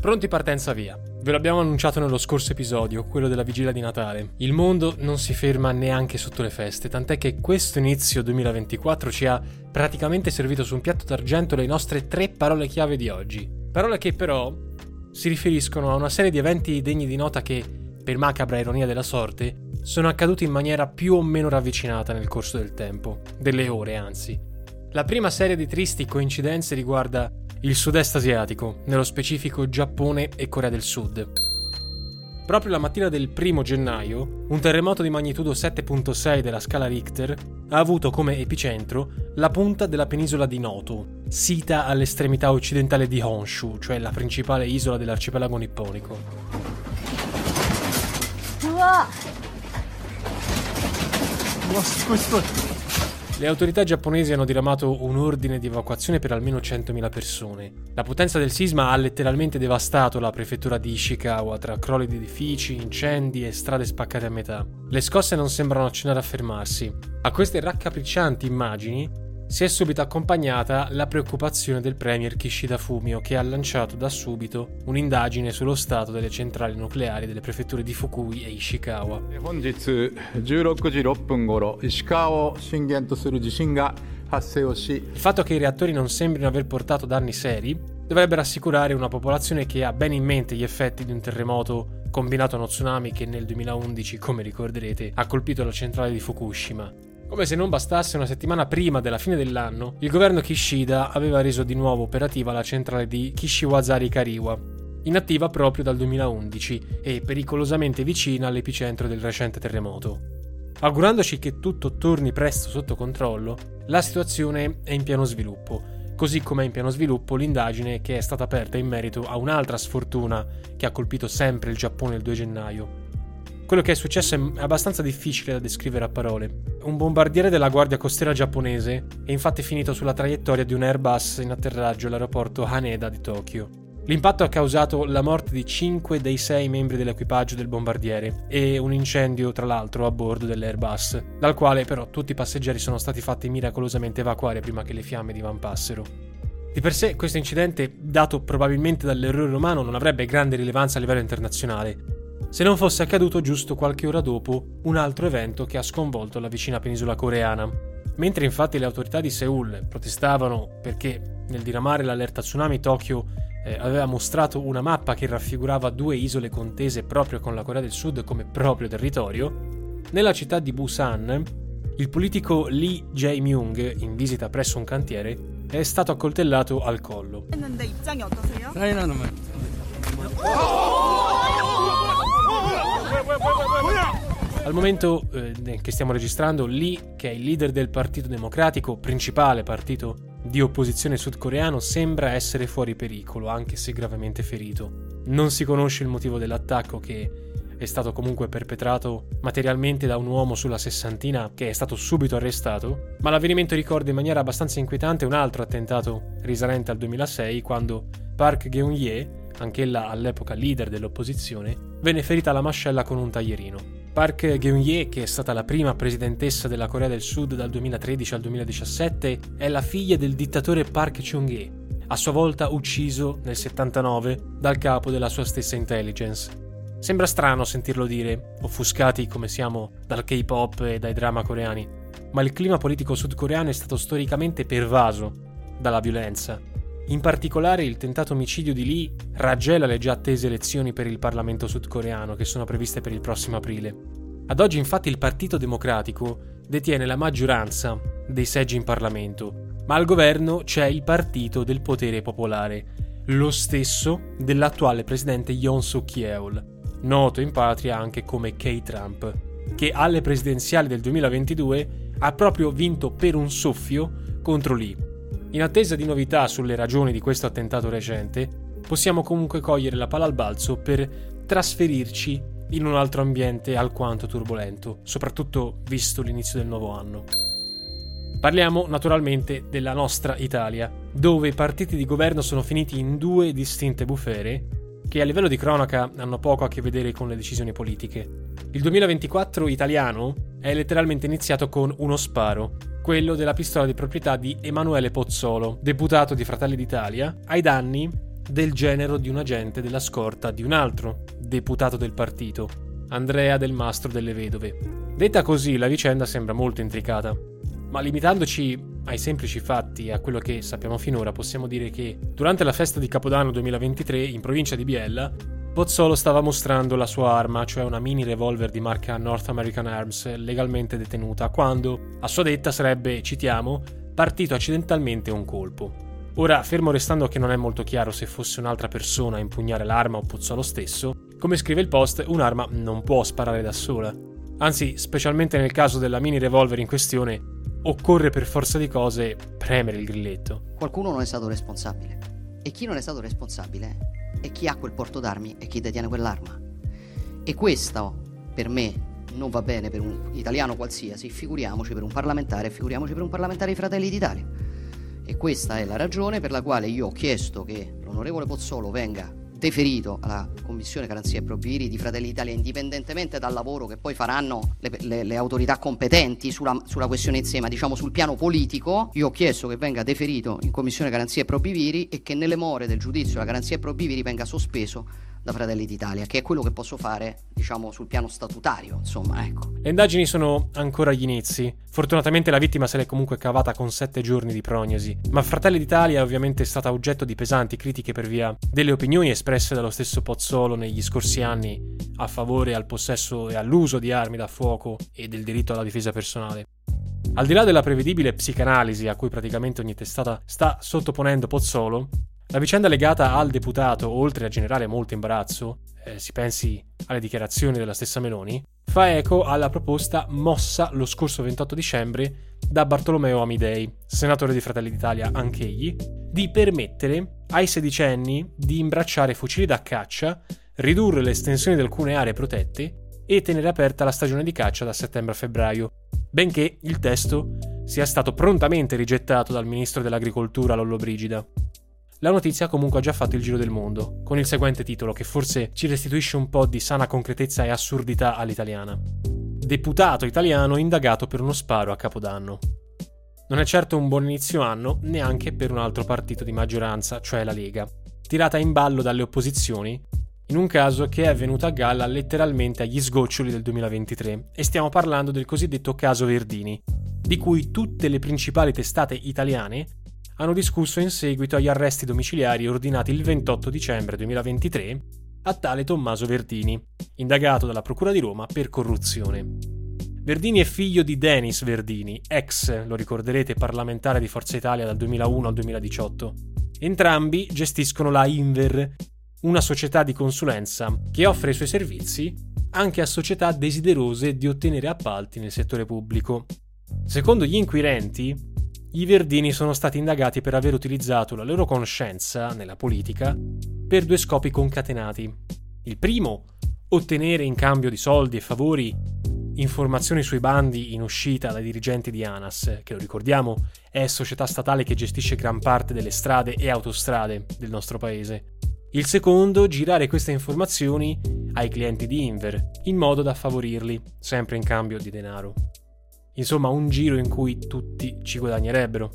Pronti partenza via. Ve l'abbiamo annunciato nello scorso episodio, quello della vigilia di Natale. Il mondo non si ferma neanche sotto le feste, tant'è che questo inizio 2024 ci ha praticamente servito su un piatto d'argento le nostre tre parole chiave di oggi. Parole che però si riferiscono a una serie di eventi degni di nota che, per macabra ironia della sorte, sono accaduti in maniera più o meno ravvicinata nel corso del tempo, delle ore anzi. La prima serie di tristi coincidenze riguarda il sud-est asiatico, nello specifico Giappone e Corea del Sud. Proprio la mattina del primo gennaio, un terremoto di magnitudo 7.6 della scala Richter ha avuto come epicentro la punta della penisola di Noto, sita all'estremità occidentale di Honshu, cioè la principale isola dell'arcipelago nipponico. Wow. Le autorità giapponesi hanno diramato un ordine di evacuazione per almeno 100.000 persone. La potenza del sisma ha letteralmente devastato la prefettura di Ishikawa tra crolli di edifici, incendi e strade spaccate a metà. Le scosse non sembrano accennare a fermarsi. A queste raccapriccianti immagini si è subito accompagnata la preoccupazione del premier Kishida Fumio che ha lanciato da subito un'indagine sullo stato delle centrali nucleari delle prefetture di Fukui e Ishikawa. Il fatto che i reattori non sembrino aver portato danni seri dovrebbe rassicurare una popolazione che ha bene in mente gli effetti di un terremoto combinato a uno tsunami che nel 2011, come ricorderete, ha colpito la centrale di Fukushima. Come se non bastasse, una settimana prima della fine dell'anno, il governo Kishida aveva reso di nuovo operativa la centrale di Kishiwazari Kariwa, inattiva proprio dal 2011 e pericolosamente vicina all'epicentro del recente terremoto. Augurandoci che tutto torni presto sotto controllo, la situazione è in pieno sviluppo, così come è in pieno sviluppo l'indagine che è stata aperta in merito a un'altra sfortuna che ha colpito sempre il Giappone il 2 gennaio, quello che è successo è abbastanza difficile da descrivere a parole. Un bombardiere della Guardia Costiera giapponese è infatti finito sulla traiettoria di un Airbus in atterraggio all'aeroporto Haneda di Tokyo. L'impatto ha causato la morte di 5 dei 6 membri dell'equipaggio del bombardiere e un incendio, tra l'altro, a bordo dell'Airbus, dal quale però tutti i passeggeri sono stati fatti miracolosamente evacuare prima che le fiamme divampassero. Di per sé questo incidente, dato probabilmente dall'errore umano, non avrebbe grande rilevanza a livello internazionale, se non fosse accaduto giusto qualche ora dopo un altro evento che ha sconvolto la vicina penisola coreana. Mentre infatti le autorità di Seoul protestavano perché nel diramare l'allerta tsunami Tokyo eh, aveva mostrato una mappa che raffigurava due isole contese proprio con la Corea del Sud come proprio territorio, nella città di Busan il politico Lee Jae-myung, in visita presso un cantiere, è stato accoltellato al collo. Al momento eh, che stiamo registrando, Lee, che è il leader del Partito Democratico, principale partito di opposizione sudcoreano, sembra essere fuori pericolo, anche se gravemente ferito. Non si conosce il motivo dell'attacco che è stato comunque perpetrato materialmente da un uomo sulla sessantina che è stato subito arrestato, ma l'avvenimento ricorda in maniera abbastanza inquietante un altro attentato risalente al 2006 quando Park Geun-hye, anch'ella all'epoca leader dell'opposizione, venne ferita alla mascella con un taglierino. Park Geun-hye, che è stata la prima presidentessa della Corea del Sud dal 2013 al 2017, è la figlia del dittatore Park Chung-hee, a sua volta ucciso nel 79 dal capo della sua stessa intelligence. Sembra strano sentirlo dire, offuscati come siamo dal K-pop e dai drama coreani, ma il clima politico sudcoreano è stato storicamente pervaso dalla violenza in particolare il tentato omicidio di Lee raggela le già attese elezioni per il Parlamento sudcoreano che sono previste per il prossimo aprile. Ad oggi infatti il Partito Democratico detiene la maggioranza dei seggi in Parlamento, ma al governo c'è il Partito del Potere Popolare, lo stesso dell'attuale presidente Yoon Suk-yeol, noto in patria anche come K-Trump, che alle presidenziali del 2022 ha proprio vinto per un soffio contro Lee in attesa di novità sulle ragioni di questo attentato recente, possiamo comunque cogliere la palla al balzo per trasferirci in un altro ambiente alquanto turbolento, soprattutto visto l'inizio del nuovo anno. Parliamo naturalmente della nostra Italia, dove i partiti di governo sono finiti in due distinte bufere che a livello di cronaca hanno poco a che vedere con le decisioni politiche. Il 2024 italiano è letteralmente iniziato con uno sparo, quello della pistola di proprietà di Emanuele Pozzolo, deputato di Fratelli d'Italia, ai danni del genero di un agente della scorta di un altro deputato del partito, Andrea del Mastro delle Vedove. Detta così, la vicenda sembra molto intricata, ma limitandoci ai semplici fatti e a quello che sappiamo finora, possiamo dire che durante la festa di Capodanno 2023 in provincia di Biella, Pozzolo stava mostrando la sua arma, cioè una mini revolver di marca North American Arms, legalmente detenuta, quando, a sua detta, sarebbe, citiamo, partito accidentalmente un colpo. Ora, fermo restando che non è molto chiaro se fosse un'altra persona a impugnare l'arma o Pozzolo stesso, come scrive il post, un'arma non può sparare da sola. Anzi, specialmente nel caso della mini revolver in questione, occorre per forza di cose premere il grilletto. Qualcuno non è stato responsabile. E chi non è stato responsabile è chi ha quel porto d'armi e chi detiene quell'arma. E questo, per me, non va bene per un italiano qualsiasi, figuriamoci per un parlamentare, figuriamoci per un parlamentare di Fratelli d'Italia. E questa è la ragione per la quale io ho chiesto che l'onorevole Pozzolo venga deferito alla Commissione Garanzia e Probiri di Fratelli d'Italia, indipendentemente dal lavoro che poi faranno le, le, le autorità competenti sulla, sulla, questione insieme, diciamo sul piano politico, io ho chiesto che venga deferito in Commissione Garanzia e Probiviri e che nelle more del giudizio la Garanzia e Probiviri venga sospeso da Fratelli d'Italia, che è quello che posso fare, diciamo, sul piano statutario, insomma, ecco. Le indagini sono ancora agli inizi. Fortunatamente la vittima se l'è comunque cavata con sette giorni di prognosi, ma Fratelli d'Italia è ovviamente stata oggetto di pesanti critiche per via delle opinioni espresse dallo stesso Pozzolo negli scorsi anni a favore al possesso e all'uso di armi da fuoco e del diritto alla difesa personale. Al di là della prevedibile psicanalisi a cui praticamente ogni testata sta sottoponendo Pozzolo, la vicenda legata al deputato, oltre a generare molto imbarazzo, eh, si pensi alle dichiarazioni della stessa Meloni, fa eco alla proposta mossa lo scorso 28 dicembre da Bartolomeo Amidei, senatore di Fratelli d'Italia anch'egli, di permettere ai sedicenni di imbracciare fucili da caccia, ridurre l'estensione di alcune aree protette e tenere aperta la stagione di caccia da settembre a febbraio, benché il testo sia stato prontamente rigettato dal ministro dell'Agricoltura Lollobrigida. La notizia comunque ha già fatto il giro del mondo, con il seguente titolo che forse ci restituisce un po' di sana concretezza e assurdità all'italiana. Deputato italiano indagato per uno sparo a Capodanno. Non è certo un buon inizio anno neanche per un altro partito di maggioranza, cioè la Lega, tirata in ballo dalle opposizioni, in un caso che è venuto a galla letteralmente agli sgoccioli del 2023, e stiamo parlando del cosiddetto caso Verdini, di cui tutte le principali testate italiane hanno discusso in seguito agli arresti domiciliari ordinati il 28 dicembre 2023 a tale Tommaso Verdini, indagato dalla Procura di Roma per corruzione. Verdini è figlio di Denis Verdini, ex, lo ricorderete, parlamentare di Forza Italia dal 2001 al 2018. Entrambi gestiscono la Inver, una società di consulenza che offre i suoi servizi anche a società desiderose di ottenere appalti nel settore pubblico. Secondo gli inquirenti, i Verdini sono stati indagati per aver utilizzato la loro conoscenza nella politica per due scopi concatenati. Il primo, ottenere in cambio di soldi e favori informazioni sui bandi in uscita dai dirigenti di ANAS, che lo ricordiamo è società statale che gestisce gran parte delle strade e autostrade del nostro paese. Il secondo, girare queste informazioni ai clienti di Inver, in modo da favorirli, sempre in cambio di denaro. Insomma, un giro in cui tutti ci guadagnerebbero.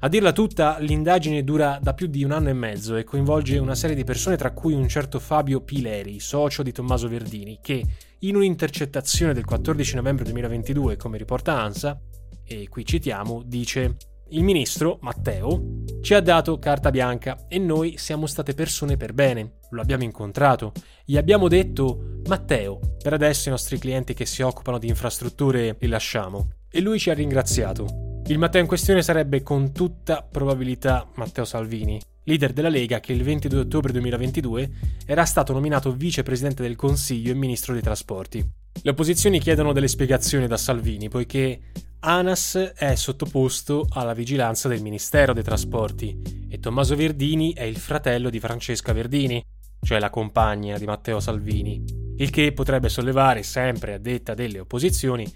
A dirla tutta, l'indagine dura da più di un anno e mezzo e coinvolge una serie di persone tra cui un certo Fabio Pileri, socio di Tommaso Verdini, che in un'intercettazione del 14 novembre 2022, come riporta ANSA, e qui citiamo, dice il ministro, Matteo, ci ha dato carta bianca e noi siamo state persone per bene. Lo abbiamo incontrato. Gli abbiamo detto, Matteo, per adesso i nostri clienti che si occupano di infrastrutture li lasciamo. E lui ci ha ringraziato. Il Matteo in questione sarebbe con tutta probabilità Matteo Salvini, leader della Lega che il 22 ottobre 2022 era stato nominato vicepresidente del Consiglio e ministro dei trasporti. Le opposizioni chiedono delle spiegazioni da Salvini poiché ANAS è sottoposto alla vigilanza del Ministero dei Trasporti e Tommaso Verdini è il fratello di Francesca Verdini, cioè la compagna di Matteo Salvini, il che potrebbe sollevare, sempre a detta delle opposizioni,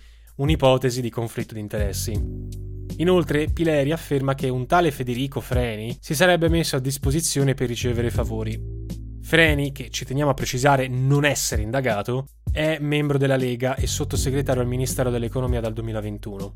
un'ipotesi di conflitto di interessi. Inoltre, Pileri afferma che un tale Federico Freni si sarebbe messo a disposizione per ricevere favori. Freni, che ci teniamo a precisare non essere indagato, è membro della Lega e sottosegretario al Ministero dell'Economia dal 2021.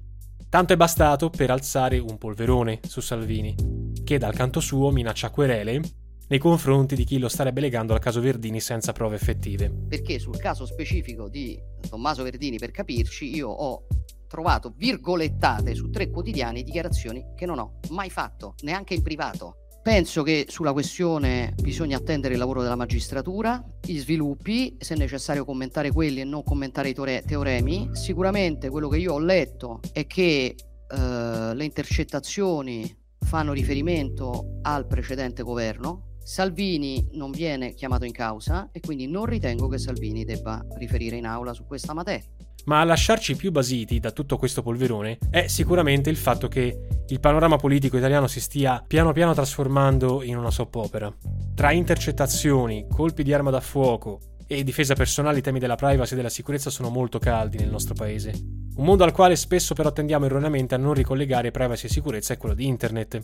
Tanto è bastato per alzare un polverone su Salvini, che dal canto suo minaccia querele nei confronti di chi lo starebbe legando al caso Verdini senza prove effettive. Perché sul caso specifico di Tommaso Verdini, per capirci, io ho trovato virgolettate su tre quotidiani dichiarazioni che non ho mai fatto, neanche in privato. Penso che sulla questione bisogna attendere il lavoro della magistratura, gli sviluppi, se necessario commentare quelli e non commentare i teoremi. Sicuramente quello che io ho letto è che eh, le intercettazioni fanno riferimento al precedente governo. Salvini non viene chiamato in causa e quindi non ritengo che Salvini debba riferire in aula su questa materia. Ma a lasciarci più basiti da tutto questo polverone è sicuramente il fatto che il panorama politico italiano si stia piano piano trasformando in una soppopera. Tra intercettazioni, colpi di arma da fuoco e difesa personale i temi della privacy e della sicurezza sono molto caldi nel nostro paese. Un mondo al quale spesso però tendiamo erroneamente a non ricollegare privacy e sicurezza è quello di internet,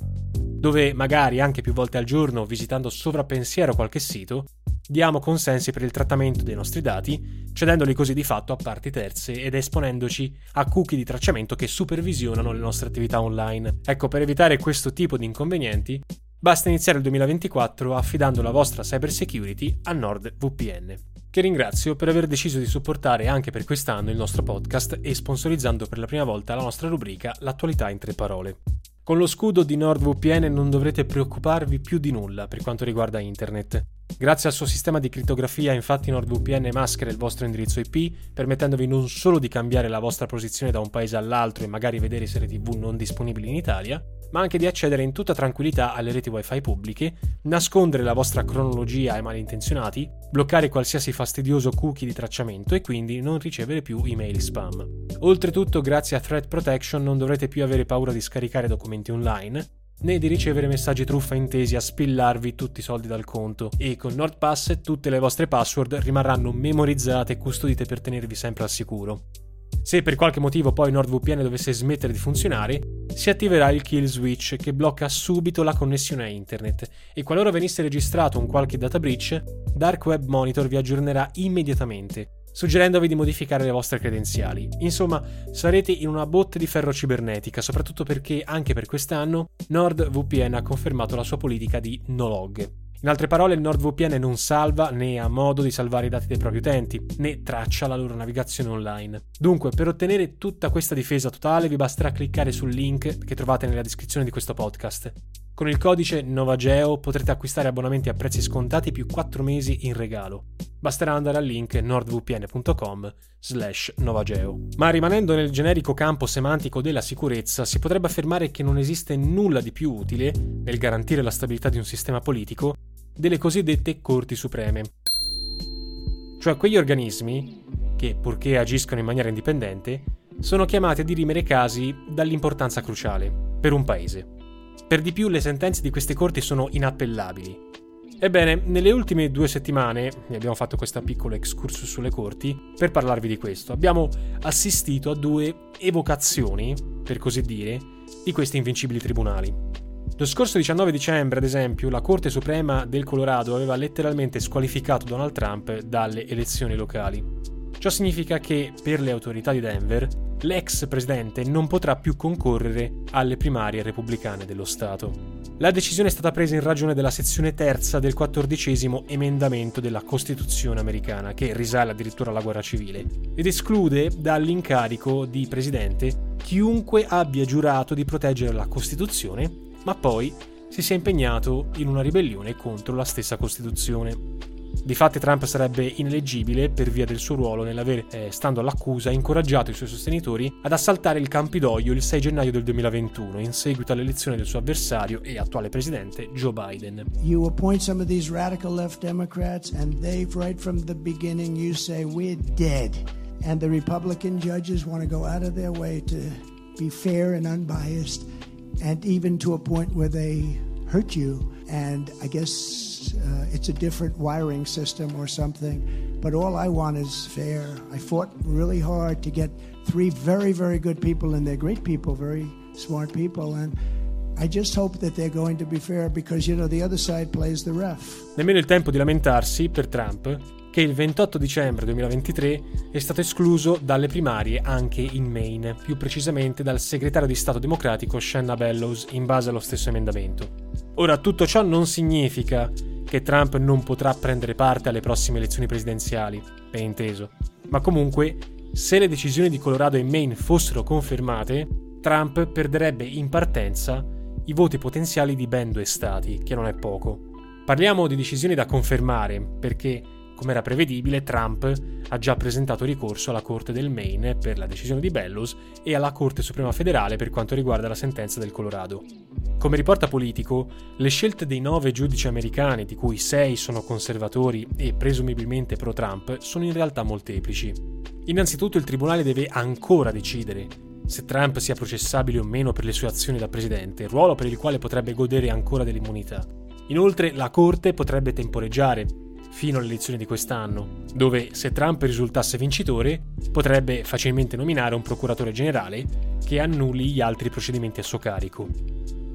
dove magari anche più volte al giorno, visitando sovrappensiero qualche sito, diamo consensi per il trattamento dei nostri dati, cedendoli così di fatto a parti terze ed esponendoci a cookie di tracciamento che supervisionano le nostre attività online. Ecco, per evitare questo tipo di inconvenienti, basta iniziare il 2024 affidando la vostra cybersecurity a NordVPN, che ringrazio per aver deciso di supportare anche per quest'anno il nostro podcast e sponsorizzando per la prima volta la nostra rubrica L'attualità in tre parole. Con lo scudo di NordVPN non dovrete preoccuparvi più di nulla per quanto riguarda internet. Grazie al suo sistema di crittografia, infatti, NordVPN maschera il vostro indirizzo IP, permettendovi non solo di cambiare la vostra posizione da un paese all'altro e magari vedere serie TV non disponibili in Italia, ma anche di accedere in tutta tranquillità alle reti wifi pubbliche, nascondere la vostra cronologia ai malintenzionati, bloccare qualsiasi fastidioso cookie di tracciamento e quindi non ricevere più email spam. Oltretutto, grazie a Threat Protection non dovrete più avere paura di scaricare documenti online, né di ricevere messaggi truffa intesi a spillarvi tutti i soldi dal conto e con NordPass tutte le vostre password rimarranno memorizzate e custodite per tenervi sempre al sicuro. Se per qualche motivo poi NordVPN dovesse smettere di funzionare, si attiverà il kill switch che blocca subito la connessione a internet e qualora venisse registrato un qualche data breach, Dark Web Monitor vi aggiornerà immediatamente suggerendovi di modificare le vostre credenziali. Insomma, sarete in una botte di ferro cibernetica, soprattutto perché anche per quest'anno NordVPN ha confermato la sua politica di no log. In altre parole, il NordVPN non salva né ha modo di salvare i dati dei propri utenti, né traccia la loro navigazione online. Dunque, per ottenere tutta questa difesa totale vi basterà cliccare sul link che trovate nella descrizione di questo podcast. Con il codice NovaGeo potrete acquistare abbonamenti a prezzi scontati più 4 mesi in regalo. Basterà andare al link nordvpn.com slash novageo. Ma rimanendo nel generico campo semantico della sicurezza, si potrebbe affermare che non esiste nulla di più utile, nel garantire la stabilità di un sistema politico, delle cosiddette Corti Supreme. Cioè quegli organismi che, purché agiscono in maniera indipendente, sono chiamati a dirimere casi dall'importanza cruciale per un paese. Per di più le sentenze di queste corti sono inappellabili. Ebbene, nelle ultime due settimane, ne abbiamo fatto questo piccolo excursus sulle corti, per parlarvi di questo, abbiamo assistito a due evocazioni, per così dire, di questi invincibili tribunali. Lo scorso 19 dicembre, ad esempio, la Corte Suprema del Colorado aveva letteralmente squalificato Donald Trump dalle elezioni locali. Ciò significa che, per le autorità di Denver, l'ex presidente non potrà più concorrere alle primarie repubblicane dello Stato. La decisione è stata presa in ragione della sezione terza del quattordicesimo emendamento della Costituzione americana, che risale addirittura alla guerra civile, ed esclude dall'incarico di presidente chiunque abbia giurato di proteggere la Costituzione, ma poi si sia impegnato in una ribellione contro la stessa Costituzione. Difatti Trump sarebbe ineleggibile per via del suo ruolo nell'aver, eh, stando all'accusa, incoraggiato i suoi sostenitori ad assaltare il Campidoglio il 6 gennaio del 2021 in seguito all'elezione del suo avversario e attuale presidente Joe Biden. You appoint some of these radical left Democrats and they right from the beginning you say we're dead and the Republican judges want to go out of their way to be fair and unbiased and even to a point where they hurt you and I guess uh, it's a different wiring system or something. But all I want is fair. I fought really hard to get three very, very good people, and they're great people, very smart people, and I just hope that they're going to be fair because you know the other side plays the ref. Nemmeno il tempo di lamentarsi per Trump che il 28 dicembre 2023 è stato escluso dalle primarie anche in Maine, più precisamente dal segretario di Stato democratico Shanna Bellows in base allo stesso emendamento. Ora, tutto ciò non significa che Trump non potrà prendere parte alle prossime elezioni presidenziali, ben inteso, ma comunque, se le decisioni di Colorado e Maine fossero confermate, Trump perderebbe in partenza i voti potenziali di ben due stati, che non è poco. Parliamo di decisioni da confermare, perché, come era prevedibile, Trump ha già presentato ricorso alla Corte del Maine per la decisione di Bellows e alla Corte Suprema Federale per quanto riguarda la sentenza del Colorado. Come riporta Politico, le scelte dei nove giudici americani, di cui sei sono conservatori e presumibilmente pro-Trump, sono in realtà molteplici. Innanzitutto il Tribunale deve ancora decidere se Trump sia processabile o meno per le sue azioni da presidente, ruolo per il quale potrebbe godere ancora dell'immunità. Inoltre la Corte potrebbe temporeggiare fino alle elezioni di quest'anno, dove se Trump risultasse vincitore potrebbe facilmente nominare un procuratore generale che annulli gli altri procedimenti a suo carico.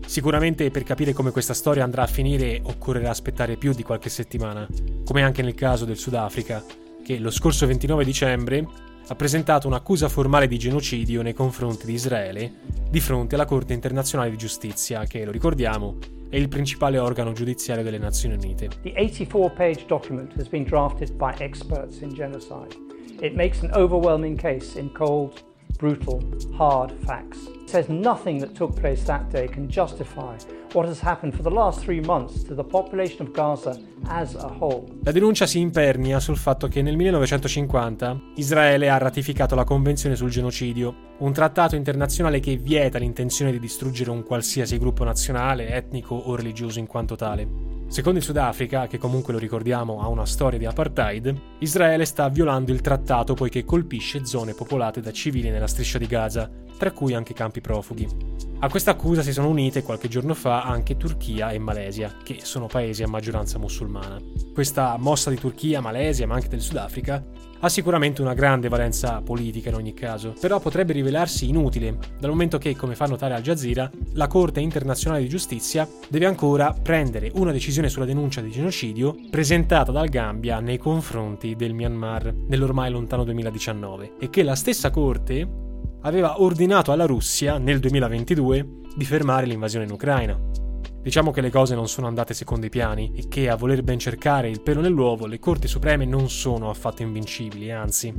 Sicuramente per capire come questa storia andrà a finire occorrerà aspettare più di qualche settimana, come anche nel caso del Sudafrica, che lo scorso 29 dicembre ha presentato un'accusa formale di genocidio nei confronti di Israele di fronte alla Corte internazionale di giustizia, che, lo ricordiamo, è il principale organo giudiziario delle Nazioni Unite. The 84-page document has been drafted by experts in genocide. It makes an overwhelming case in cold, brutal, hard facts. It says nothing that took place that day can justify what has happened for the last three months to the population of Gaza as a whole. La denuncia si impernia sul fatto che nel 1950 Israele ha ratificato la Convenzione sul genocidio, un trattato internazionale che vieta l'intenzione di distruggere un qualsiasi gruppo nazionale, etnico o religioso in quanto tale. Secondo il Sudafrica, che comunque lo ricordiamo ha una storia di apartheid, Israele sta violando il trattato poiché colpisce zone popolate da civili nella striscia di Gaza, tra cui anche campi profughi. A questa accusa si sono unite qualche giorno fa anche Turchia e Malesia, che sono paesi a maggioranza musulmana. Questa mossa di Turchia, Malesia, ma anche del Sudafrica, ha sicuramente una grande valenza politica in ogni caso, però potrebbe rivelarsi inutile, dal momento che, come fa notare Al Jazeera, la Corte internazionale di giustizia deve ancora prendere una decisione sulla denuncia di genocidio presentata dal Gambia nei confronti del Myanmar nell'ormai lontano 2019 e che la stessa Corte aveva ordinato alla Russia nel 2022 di fermare l'invasione in Ucraina. Diciamo che le cose non sono andate secondo i piani e che a voler ben cercare il pelo nell'uovo le Corti Supreme non sono affatto invincibili, anzi,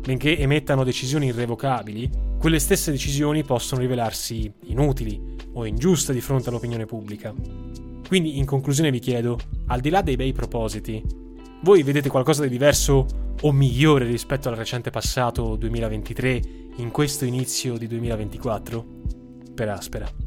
benché emettano decisioni irrevocabili, quelle stesse decisioni possono rivelarsi inutili o ingiuste di fronte all'opinione pubblica. Quindi in conclusione vi chiedo, al di là dei bei propositi, voi vedete qualcosa di diverso o migliore rispetto al recente passato 2023 in questo inizio di 2024? Per aspera.